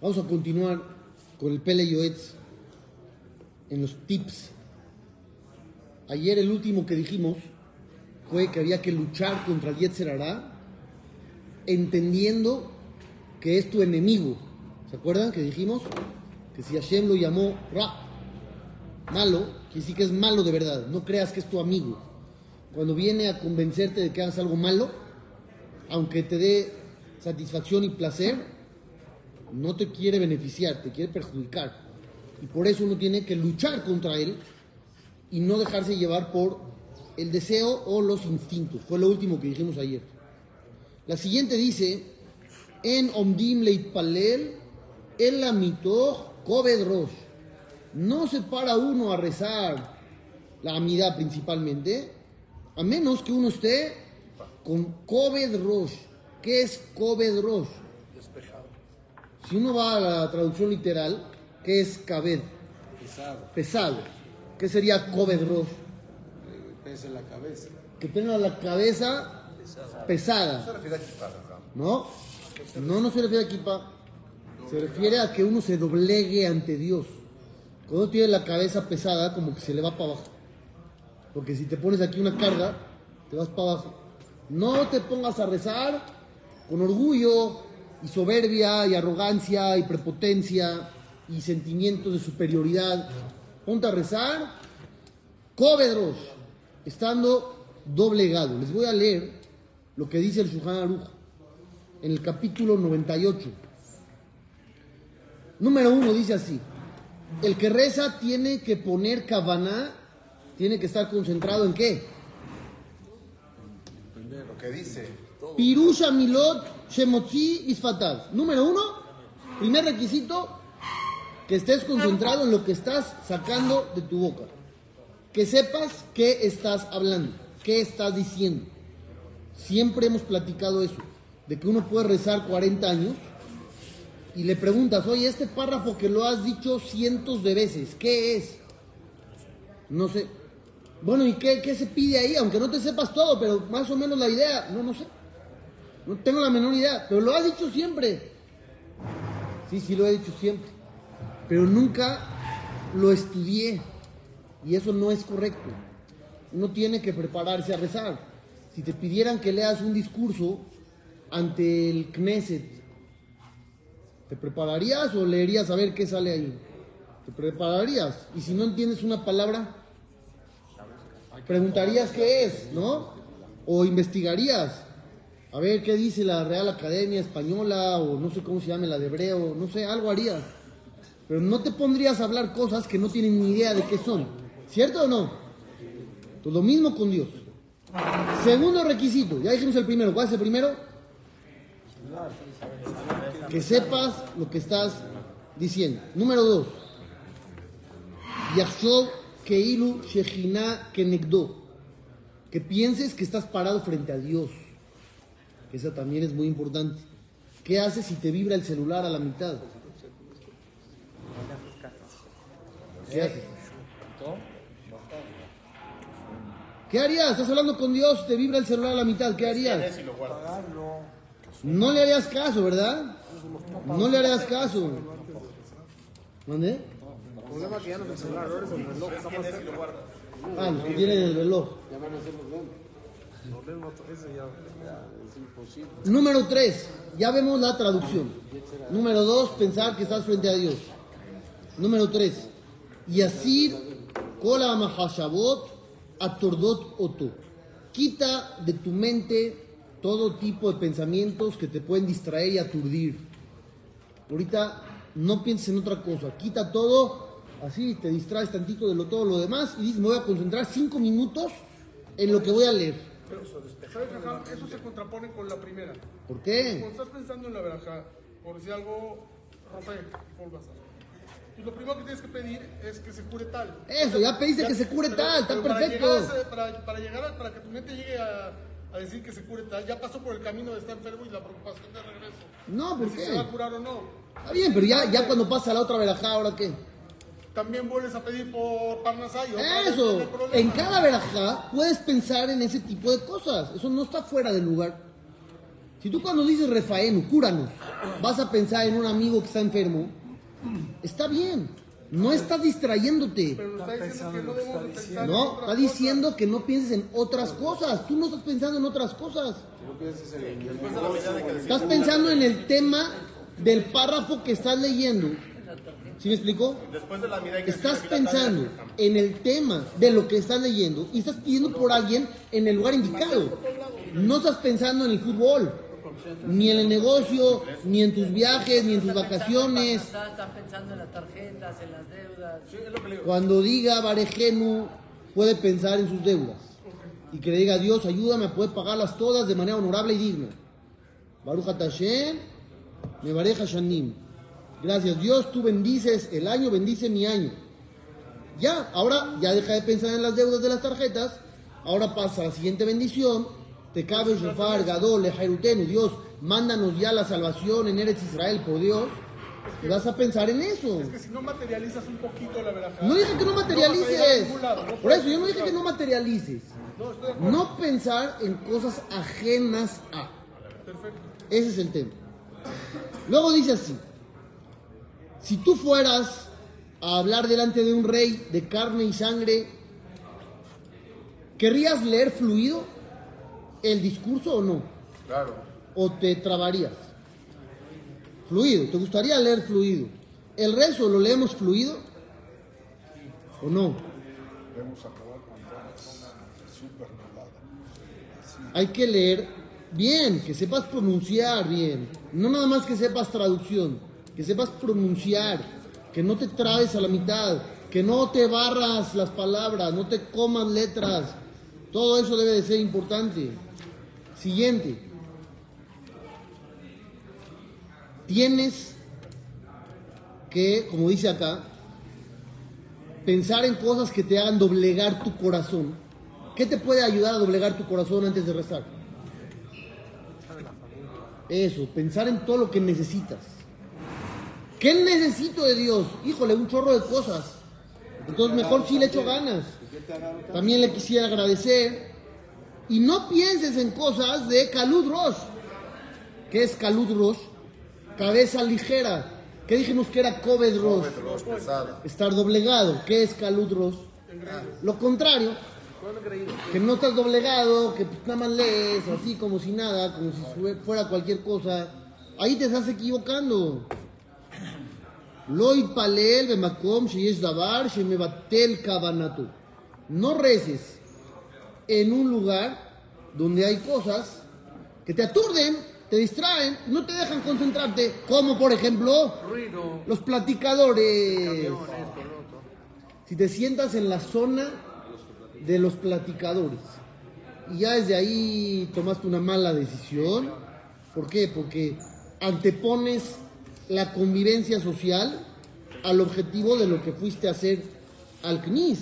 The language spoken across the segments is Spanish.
Vamos a continuar con el Pele Yoetz en los tips. Ayer el último que dijimos fue que había que luchar contra el Yetzer Hará, entendiendo que es tu enemigo. ¿Se acuerdan que dijimos que si Hashem lo llamó Ra, malo, que sí que es malo de verdad, no creas que es tu amigo. Cuando viene a convencerte de que hagas algo malo, aunque te dé satisfacción y placer, no te quiere beneficiar, te quiere perjudicar. Y por eso uno tiene que luchar contra él y no dejarse llevar por el deseo o los instintos. Fue lo último que dijimos ayer. La siguiente dice, en Omdim Leitpalel, el amitoch Kobed Rosh. No se para uno a rezar la amidad principalmente, a menos que uno esté con Kobed Rosh. ¿Qué es Kobed Rosh? Si uno va a la traducción literal, ¿qué es Kabed? Pesado. Pesado. ¿Qué sería Kobed Rosh? Pesa en la cabeza. Que tenga la cabeza pesada. Se refiere a Jajam. ¿No? No, no se refiere a kipa. Se refiere a que uno se doblegue ante Dios. Cuando uno tiene la cabeza pesada, como que se le va para abajo. Porque si te pones aquí una carga, te vas para abajo. No te pongas a rezar con orgullo y soberbia y arrogancia y prepotencia y sentimientos de superioridad. Ponte a rezar, cóvedros, estando doblegado. Les voy a leer lo que dice el Shulchan Aruch en el capítulo 98. Número uno dice así: El que reza tiene que poner kavaná, tiene que estar concentrado en qué? Lo que dice. Pirusha Milot Shemotzi Isfatav. Número uno, primer requisito, que estés concentrado en lo que estás sacando de tu boca. Que sepas qué estás hablando, qué estás diciendo. Siempre hemos platicado eso, de que uno puede rezar 40 años y le preguntas, oye, este párrafo que lo has dicho cientos de veces, ¿qué es? No sé. Bueno, ¿y qué, qué se pide ahí? Aunque no te sepas todo, pero más o menos la idea, no, no sé. No tengo la menor idea, pero lo has dicho siempre. Sí, sí, lo he dicho siempre. Pero nunca lo estudié. Y eso no es correcto. Uno tiene que prepararse a rezar. Si te pidieran que leas un discurso ante el Knesset, ¿te prepararías o leerías a ver qué sale ahí? ¿Te prepararías? Y si no entiendes una palabra, preguntarías qué es, ¿no? O investigarías. A ver qué dice la Real Academia Española o no sé cómo se llama la de hebreo, no sé, algo harías. Pero no te pondrías a hablar cosas que no tienen ni idea de qué son. ¿Cierto o no? Pues lo mismo con Dios. Segundo requisito, ya dijimos el primero. ¿Cuál es el primero? Que sepas lo que estás diciendo. Número dos. Yachshov Keilu Shechina Kenegdo. Que pienses que estás parado frente a Dios. Que esa también es muy importante. ¿Qué haces si te vibra el celular a la mitad? ¿Qué haces? ¿Qué harías? Estás hablando con Dios, te vibra el celular a la mitad. ¿Qué harías? No le harías caso, ¿verdad? No le harías caso. ¿Dónde? El problema es que ya no es el celular, ahora es el reloj. Ah, los que tienen el reloj. Ya van a ser los Número 3, ya vemos la traducción. Número 2, pensar que estás frente a Dios. Número 3, Yasir Kola Mahashabot Atordot Oto. Quita de tu mente todo tipo de pensamientos que te pueden distraer y aturdir. Ahorita no pienses en otra cosa, quita todo, así te distraes tantito de lo, todo lo demás y dices, me voy a concentrar 5 minutos en lo que voy a leer. Pero, ¿sabes, Jajam? Eso se contrapone con la primera. ¿Por qué? Cuando estás pensando en la verajá, por decir algo, Rafael, por bazar. Y lo primero que tienes que pedir es que se cure tal. Eso, ya pediste que se cure tal, está para perfecto. llegar a Para, para llegar a, para que tu mente llegue a, a decir que se cure tal, ya pasó por el camino de estar enfermo y la preocupación de regreso. No, ¿por si qué? se va a curar o no. Está bien, pero ya, ya cuando pasa la otra verajá, ¿ahora qué? También vuelves a pedir por Parnasá y otra vez Eso, en cada verajá puedes pensar en ese tipo de cosas. Eso no está fuera del lugar. Si tú cuando dices Refaenu, cúranos, vas a pensar en un amigo que está enfermo, está bien. No estás distrayéndote. Pero está diciendo que no debemos de pensar en No, otras está diciendo que no pienses en otras cosas. Tú no estás pensando en otras cosas. De. Estás pensando en el tema del párrafo que estás leyendo. ¿Sí me explicó? Después de la mirada hay que Estás decir, "Mira, pensando en el tema de lo que estás leyendo y estás pidiendo por alguien en el lugar indicado. No estás pensando en el fútbol, ni en el negocio, ni en tus viajes, ni en tus vacaciones. Están pensando en las tarjetas, en las deudas. Cuando diga Barejenu, puede pensar en sus deudas. Y que le diga, Dios, ayúdame a poder pagarlas todas de manera honorable y digna. Baruch Hashem, me bareja Shanim. Gracias Dios, tú bendices el año, bendice mi año. Ya, ahora ya deja de pensar en las deudas de las tarjetas. Ahora pasa a la siguiente bendición. Te cabe Shofar, Gadol, Lejairutenu. Dios, mándanos ya la salvación en Eretz Israel, por Dios. Y vas a pensar en eso. Es que si no materializas un poquito la verdad. No dije que no materialices. ningún lado, no Por eso, yo no dije que no materialices. No, estoy de acuerdo. No pensar en cosas ajenas a. Perfecto. Ese es el tema. Luego dice así. Si tú fueras a hablar delante de un rey de carne y sangre, ¿querrías leer fluido el discurso o no? Claro. ¿O te trabarías? Fluido, ¿te gustaría leer fluido? ¿El rezo lo leemos fluido o no? Hay que leer bien, que sepas pronunciar bien. No nada más que sepas traducción, que sepas pronunciar, que no te trabes a la mitad, que no te barras las palabras, no te comas letras. Todo eso debe de ser importante. Siguiente. Tienes que, como dice acá, pensar en cosas que te hagan doblegar tu corazón. ¿Qué te puede ayudar a doblegar tu corazón antes de rezar? Eso, pensar en todo lo que necesitas. ¿Qué necesito de Dios? Híjole, un chorro de cosas. Entonces mejor si le echo ganas. También le quisiera agradecer. Y no pienses en cosas de Kalud Rosh. ¿Qué es Kalud Rosh? Cabeza ligera. ¿Qué dijimos que era pesados. Estar doblegado. ¿Qué es Kalud Rosh? Lo contrario. Que no estás doblegado, que pues nada más lees, así como si nada, como si fue- fuera cualquier cosa. Ahí te estás equivocando. No reces en un lugar donde hay cosas que te aturden, te distraen, no te dejan concentrarte, como por ejemplo Ruido, los platicadores. camiones. Si te sientas en la zona de los platicadores y ya desde ahí tomaste una mala decisión, ¿por qué? Porque antepones la convivencia social al objetivo de lo que fuiste a hacer al CNIS.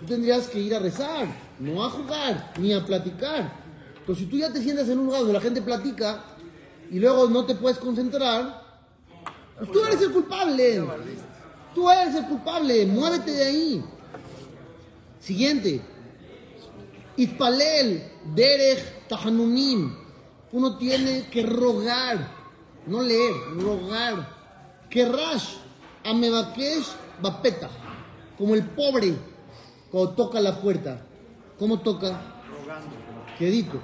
Tú tendrías que ir a rezar, no a jugar, ni a platicar. Entonces, si tú ya te sientas en un lugar donde la gente platica y luego no te puedes concentrar, pues tú eres el culpable. Tú eres el culpable, muévete de ahí. Siguiente. Itpalel, Derech, Tahanunim. Uno tiene que rogar, no leer, rogar. Kerash, Amebakesh, Bapeta. Como el pobre cuando toca la puerta. ¿Cómo toca? Rogando. Quedito.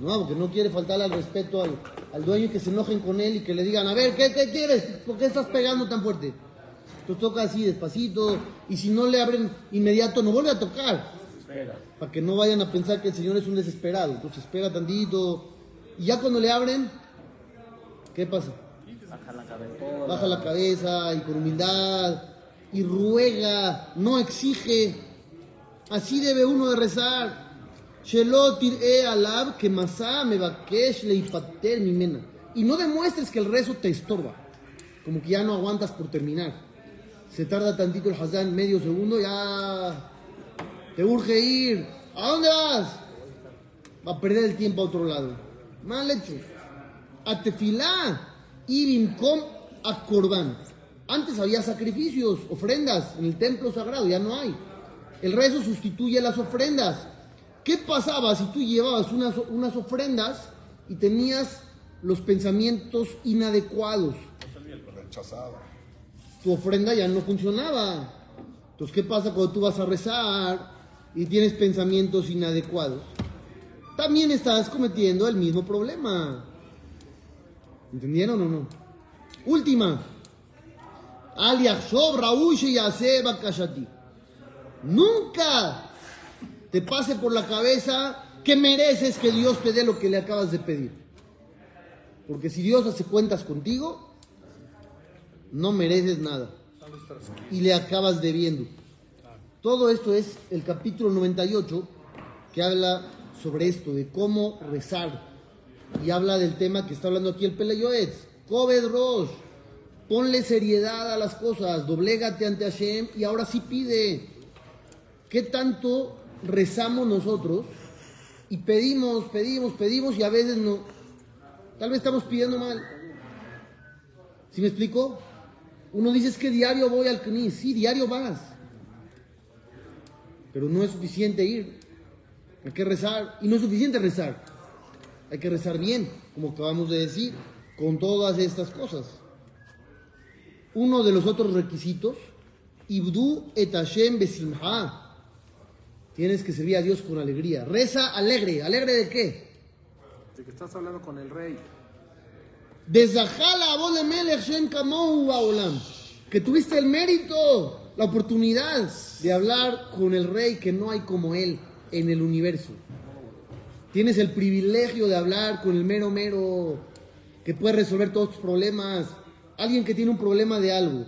No, porque no quiere faltarle al respeto al, al dueño y que se enojen con él y que le digan, a ver, ¿qué, qué quieres? ¿Por qué estás pegando tan fuerte? Entonces toca así despacito y si no le abren inmediato no vuelve a tocar. Para que no vayan a pensar que el Señor es un desesperado. Entonces espera tantito y ya cuando le abren, ¿qué pasa? Baja la cabeza. Baja la cabeza y con humildad y ruega, no exige. Así debe uno de rezar. Tir'e alab que mimena. Y no demuestres que el rezo te estorba. Como que ya no aguantas por terminar. Se tarda tantito el Hazán, medio segundo, ya te urge ir. ¿A dónde vas? Va a perder el tiempo a otro lado. Mal hecho. A tefilá y bimcom a corbán. Antes había sacrificios, ofrendas en el templo sagrado, ya no hay. El rezo sustituye las ofrendas. ¿Qué pasaba si tú llevabas unas, unas ofrendas y tenías los pensamientos inadecuados. Rechazada. Tu ofrenda ya no funcionaba. Entonces, ¿qué pasa cuando tú vas a rezar y tienes pensamientos inadecuados? También estás cometiendo el mismo problema. ¿Entendieron o no? Última. Al yachshov raúl sheyaseh bakashati. Nunca te pase por la cabeza que mereces que Dios te dé lo que le acabas de pedir. Porque si Dios hace cuentas contigo, no mereces nada. Y le acabas debiendo. Todo esto es el capítulo 98 que habla sobre esto, de cómo rezar. Y habla del tema que está hablando aquí el Peleyoetz. Kobed Rosh. Ponle seriedad a las cosas, doblégate ante Hashem y ahora sí pide. ¿Qué tanto rezamos nosotros? Y pedimos, pedimos, pedimos y a veces no. Tal vez estamos pidiendo mal. ¿Sí me explico? Uno dice es que diario voy al CNI. Sí, diario vas. Pero no es suficiente ir. Hay que rezar. Y no es suficiente rezar. Hay que rezar bien, como acabamos de decir, con todas estas cosas. Uno de los otros requisitos, Ibdu et Hashem besimha. Tienes que servir a Dios con alegría. Reza alegre. ¿Alegre de qué? De que estás hablando con el rey. Que tuviste el mérito, la oportunidad de hablar con el rey que no hay como él en el universo. Tienes el privilegio de hablar con el mero mero que puede resolver todos tus problemas. Alguien que tiene un problema de algo,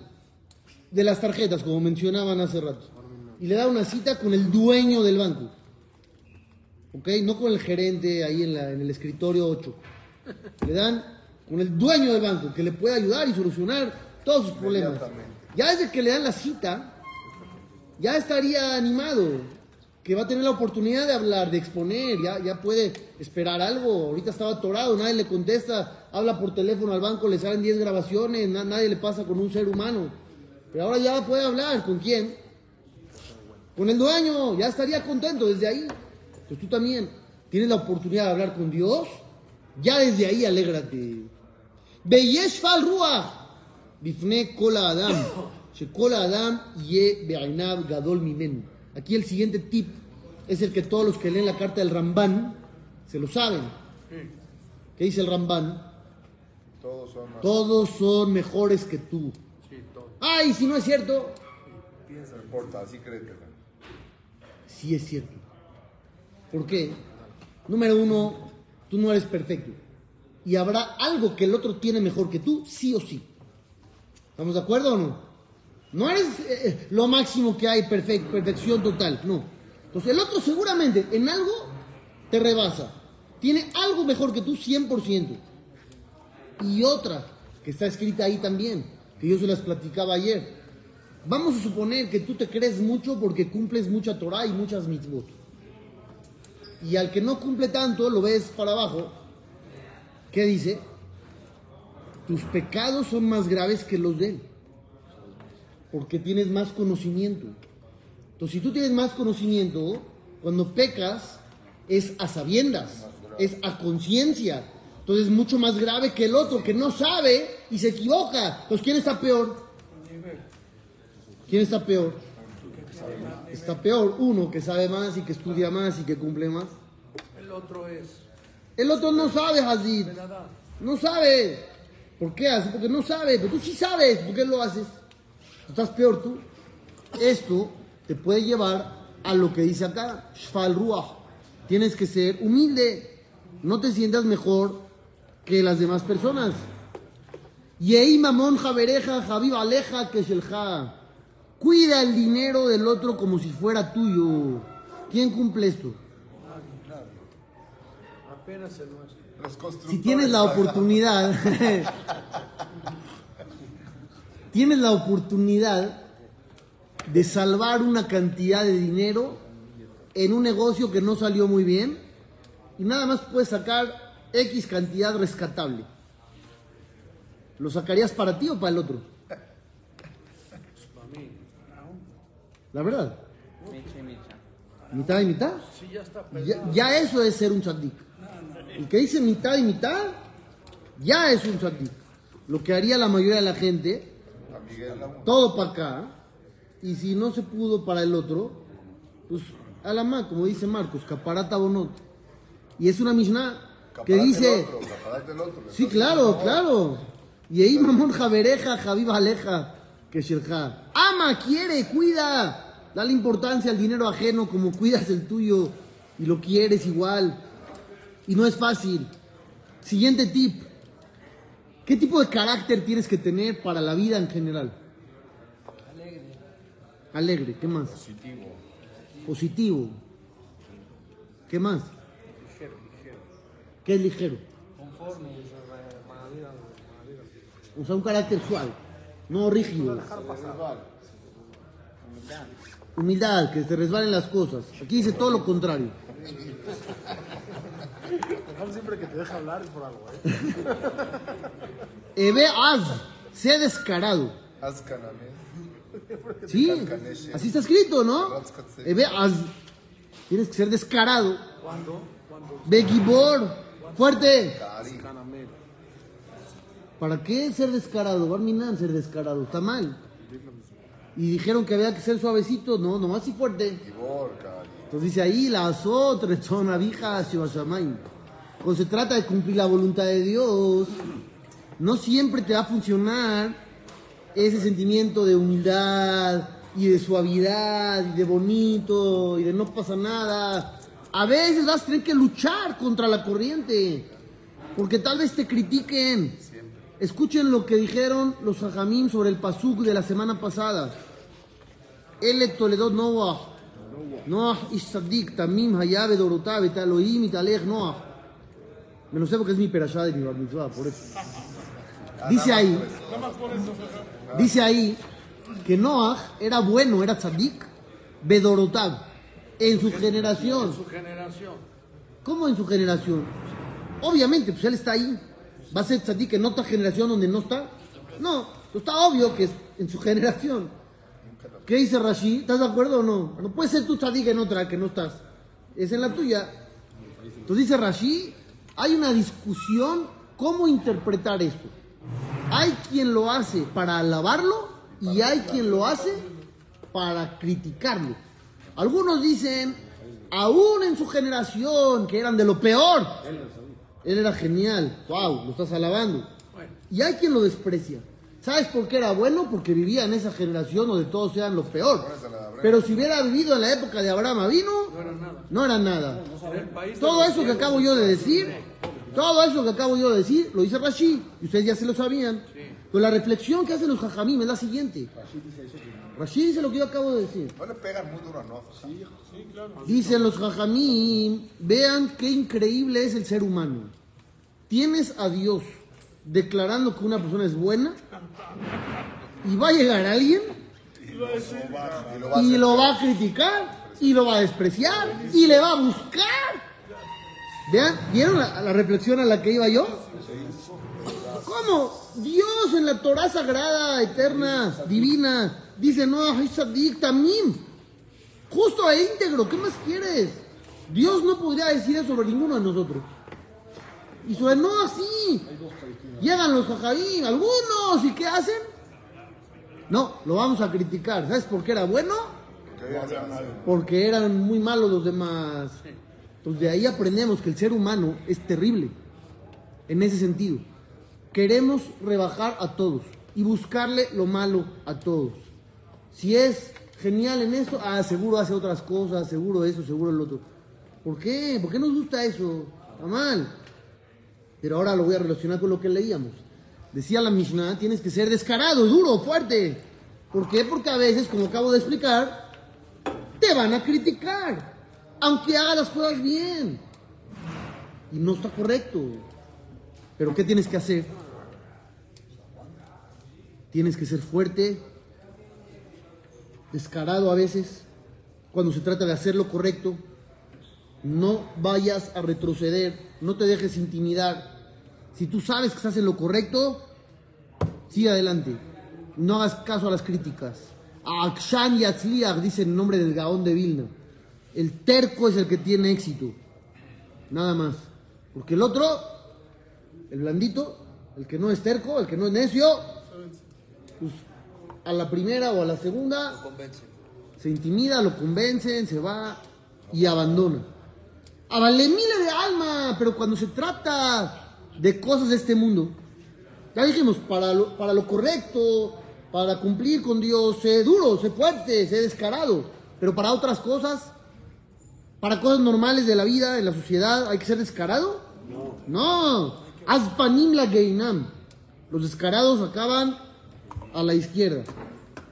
de las tarjetas, como mencionaban hace rato, y le da una cita con el dueño del banco. ¿Ok? No con el gerente ahí en, la- en el escritorio 8. Le dan con el dueño del banco, que le puede ayudar y solucionar todos sus problemas. Ya desde que le dan la cita, ya estaría animado, que va a tener la oportunidad de hablar, de exponer, ya, ya puede esperar algo. Ahorita estaba atorado, nadie le contesta, habla por teléfono al banco, le salen 10 grabaciones, na- nadie le pasa con un ser humano. Pero ahora ya puede hablar, ¿con quién? Con el dueño, ya estaría contento desde ahí. Entonces tú también tienes la oportunidad de hablar con Dios, ya desde ahí alégrate. Beyesh fal ruach, bifne kol adam, shekol adam ye gadol mimenu. Aquí el siguiente tip es el que todos los que leen la carta del Ramban se lo saben. ¿Qué dice el Ramban? Todos son más. Todos son mejores que tú. Ay, si no es cierto, No importa, así créetela. sí es cierto. ¿Por qué? Número uno, tú no eres perfecto. Y habrá algo que el otro tiene mejor que tú, sí o sí. ¿Estamos de acuerdo o no? No eres eh, lo máximo que hay, perfec- perfección total, no. Entonces el otro seguramente en algo te rebasa. Tiene algo mejor que tú 100%. Y otra, que está escrita ahí también, que yo se las platicaba ayer. Vamos a suponer que tú te crees mucho porque cumples mucha Torah y muchas mitzvot. Y al que no cumple tanto, lo ves para abajo. ¿Qué dice? Tus pecados son más graves que los de él. Porque tienes más conocimiento. Entonces, si tú tienes más conocimiento, cuando pecas, es a sabiendas, es a conciencia. Entonces, es mucho más grave que el otro que no sabe y se equivoca. Entonces, ¿quién está peor? ¿Quién está peor? Está peor uno que sabe más y que estudia más y que cumple más. El otro es El otro no sabe, Hazid. No sabe. ¿Por qué hace? Porque no sabe. Pero tú sí sabes. ¿Por qué lo haces? Estás peor tú. Esto te puede llevar a lo que dice acá. Shfal Ruach. Tienes que ser humilde. No te sientas mejor que las demás personas. Yei mamón javereja, javib aleja, que shelja. Cuida el dinero del otro como si fuera tuyo. ¿Quién cumple esto? Apenas el nuestro. Si tienes la oportunidad, tienes la oportunidad de salvar una cantidad de dinero en un negocio que no salió muy bien y nada más puedes sacar X cantidad rescatable. ¿Lo sacarías para ti o para el otro? La verdad. Mitad y mitad. Ya. Ya, eso es ser un tzadik. El que dice mitad y mitad, ya es un tzadik. Lo que haría la mayoría de la gente, Miguel. todo para acá, y si no se pudo para el otro, pues a la más, como dice Marcos, caparata bonot. Y es una Mishnah que dice, otro, otro. sí, claro, claro. Y ahí mamón javereja, Javib aleja, que shirja. Ama, quiere, cuida. Dale importancia al dinero ajeno como cuidas el tuyo y lo quieres igual. Y no es fácil. Siguiente tip. ¿Qué tipo de carácter tienes que tener para la vida en general? Alegre, ¿qué más? Positivo. Positivo. ¿Qué más? ¿Qué es ligero? Conforme. O sea, un carácter suave, no rígido. Humildad, que se resbalen las cosas. Aquí dice todo lo contrario. Dejamos siempre que te deja hablar es por algo, ¿eh? Ebe az, sé descarado. Canamé. Sí, así está escrito, ¿no? Ebe az, tienes que ser descarado. Ve gibor, fuerte. ¿Para qué ser descarado? Barminan ser descarado, está mal. Y dijeron que había que ser suavecito, no, nomás y fuerte. Gibor. Entonces dice ahí, las otras son abijas Shivashamay. Cuando se trata de cumplir la voluntad de Dios, no siempre te va a funcionar ese sentimiento de humildad y de suavidad y de bonito y de no pasa nada. A veces vas a tener que luchar contra la corriente, porque tal vez te critiquen. Escuchen lo que dijeron los hajamim sobre el pasuk de la semana pasada. El Toledo Noah. Noah ish tzadik, tamim hayab edorotav, et Elohim italech Noah. Me lo sé porque es mi perashá de mi bar mitzvah, por eso. Dice ahí, dice ahí que Noah era bueno, era tzadik, bedorotav, en su generación. Su generación. ¿Cómo en su generación? Obviamente, pues él está ahí. ¿Va a ser tzadik en otra generación donde no está? No, pues está obvio que es en su generación. ¿Qué dice Rashi? ¿Estás de acuerdo o no? No puede ser tu tzadik en otra que no estás. Es en la tuya. Entonces dice Rashi, hay una discusión cómo interpretar esto. Hay quien lo hace para alabarlo y hay quien lo hace para criticarlo. Algunos dicen, aún en su generación, que eran de lo peor, él era genial, wow, lo estás alabando. Y hay quien lo desprecia. ¿Sabes por qué era bueno? Porque vivía en esa generación donde todos eran lo peor. Pero si hubiera vivido en la época de Abraham vino, no era nada. Todo eso que acabo yo de decir, todo eso que acabo yo de decir, lo dice Rashi, y ustedes ya se lo sabían. Pero la reflexión que hacen los jajamim es la siguiente. Rashi dice lo que yo acabo de decir. No le pegan muy duro a Noah. Dicen los jajamim, vean qué increíble es el ser humano. Tienes a Dios declarando que una persona es buena y va a llegar alguien Y lo va a criticar y lo va a despreciar y le va a buscar. Vean, ¿vieron la, reflexión a la que iba yo? ¿Cómo? Dios en la Torah sagrada, eterna, divina, dice, no, tamim. Justo e íntegro, ¿qué más quieres? Dios no podría decir eso sobre ninguno de nosotros. Y no así. Llegan los jajaí, algunos, ¿y qué hacen? No, lo vamos a criticar. ¿Sabes por qué era bueno? Porque eran muy malos los demás. Entonces de ahí aprendemos que el ser humano es terrible. En ese sentido. Queremos rebajar a todos y buscarle lo malo a todos. Si es genial en eso, ah, seguro hace otras cosas, seguro eso, seguro el otro. ¿Por qué? ¿Por qué nos gusta eso? Está mal. Pero ahora lo voy a relacionar con lo que leíamos. Decía la Mishnah, tienes que ser descarado, duro, fuerte. ¿Por qué? Porque a veces, como acabo de explicar, te van a criticar, aunque hagas las cosas bien. Y no está correcto. Pero ¿qué tienes que hacer? Tienes que ser fuerte, descarado a veces, cuando se trata de hacer lo correcto. No vayas a retroceder, no te dejes intimidar. Si tú sabes que estás en lo correcto, sigue adelante. No hagas caso a las críticas. Akshan Yatzliach dice el nombre del Gaón de Vilna. El terco es el que tiene éxito. Nada más. Porque el otro, el blandito, el que no es terco, el que no es necio, pues a la primera o a la segunda se intimida, lo convencen, se va y abandona. A vale miles de alma, pero cuando se trata de cosas de este mundo, ya dijimos, para lo, para lo correcto, para cumplir con Dios, sé duro, sé fuerte, sé descarado, pero para otras cosas, para cosas normales de la vida, en la sociedad, ¿hay que ser descarado? No. Aspanim la geinam. Los descarados acaban a la izquierda.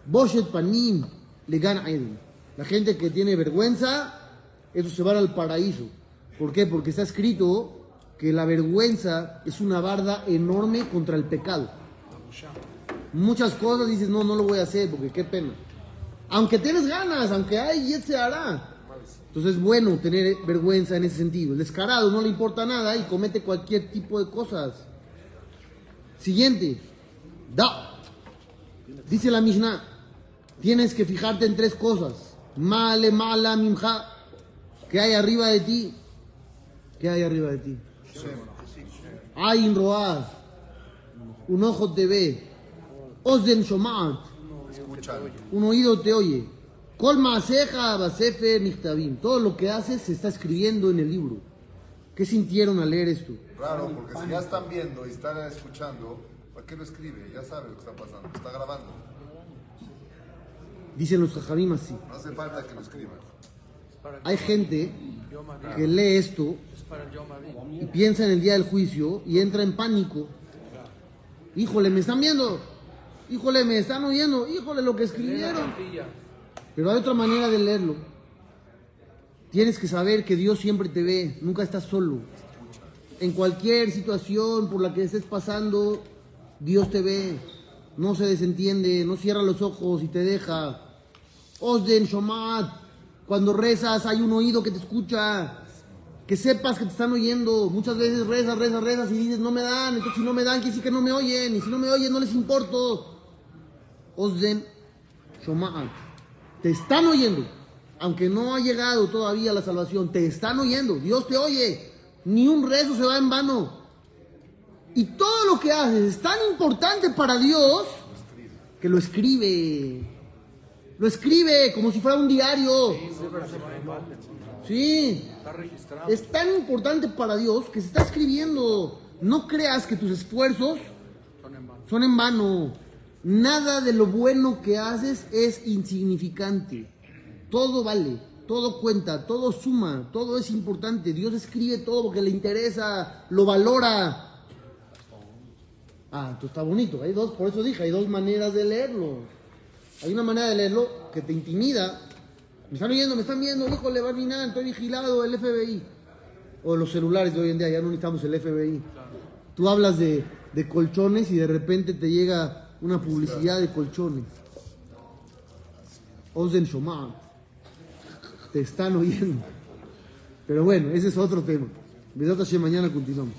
Boshet panim le gana La gente que tiene vergüenza, eso se va al paraíso. ¿Por qué? Porque está escrito que la vergüenza es una barda enorme contra el pecado. Muchas cosas dices, no, no lo voy a hacer porque qué pena. Aunque tienes ganas, aunque hay, y se hará. Entonces es bueno tener vergüenza en ese sentido. El descarado no le importa nada y comete cualquier tipo de cosas. Siguiente. Da. Dice la Mishnah, tienes que fijarte en tres cosas. Male, mala, mimja. ¿Qué hay arriba de ti? ¿Qué hay arriba de ti? Ain roaz. Un ojo te ve. Ozen shomat. Un oído te oye. Colma ceja, basefe, michtabim. Todo lo que haces se está escribiendo en el libro. ¿Qué sintieron al leer esto? Claro, porque si ya están viendo y están escuchando, ¿para qué lo escribe? Ya sabe lo que está pasando, está grabando. Dicen los jajamim así. No hace falta que lo escriban. Hay gente que lee esto y piensa en el día del juicio y entra en pánico. Híjole, me están viendo. Híjole, me están oyendo. Híjole, lo que escribieron. Pero hay otra manera de leerlo. Tienes que saber que Dios siempre te ve, nunca estás solo. En cualquier situación por la que estés pasando, Dios te ve. No se desentiende, no cierra los ojos y te deja. Osden Shomat, cuando rezas hay un oído que te escucha. Que sepas que te están oyendo. Muchas veces rezas, rezas, rezas y dices, no me dan. Entonces, si no me dan, quiere decir que no me oyen. Y si no me oyen, no les importo. Osden Shomat. Te están oyendo. Aunque no ha llegado todavía la salvación, te están oyendo. Dios te oye. Ni un rezo se va en vano. Y todo lo que haces es tan importante para Dios que lo escribe. Lo escribe como si fuera un diario. Sí. Es tan importante para Dios que se está escribiendo. No creas que tus esfuerzos son en vano. Nada de lo bueno que haces es insignificante. Todo vale, todo cuenta, todo suma, todo es importante. Dios escribe todo porque le interesa, lo valora. Ah, entonces está bonito. Hay dos, por eso dije, hay dos maneras de leerlo. Hay una manera de leerlo que te intimida. Me están oyendo, me están viendo, híjole, va a nada, estoy vigilado, el FBI. O los celulares de hoy en día, ya no necesitamos el FBI. Tú hablas de, de colchones y de repente te llega una publicidad de colchones. Ozen Shomar. Te están oyendo. Pero bueno, ese es otro tema. mañana continuamos.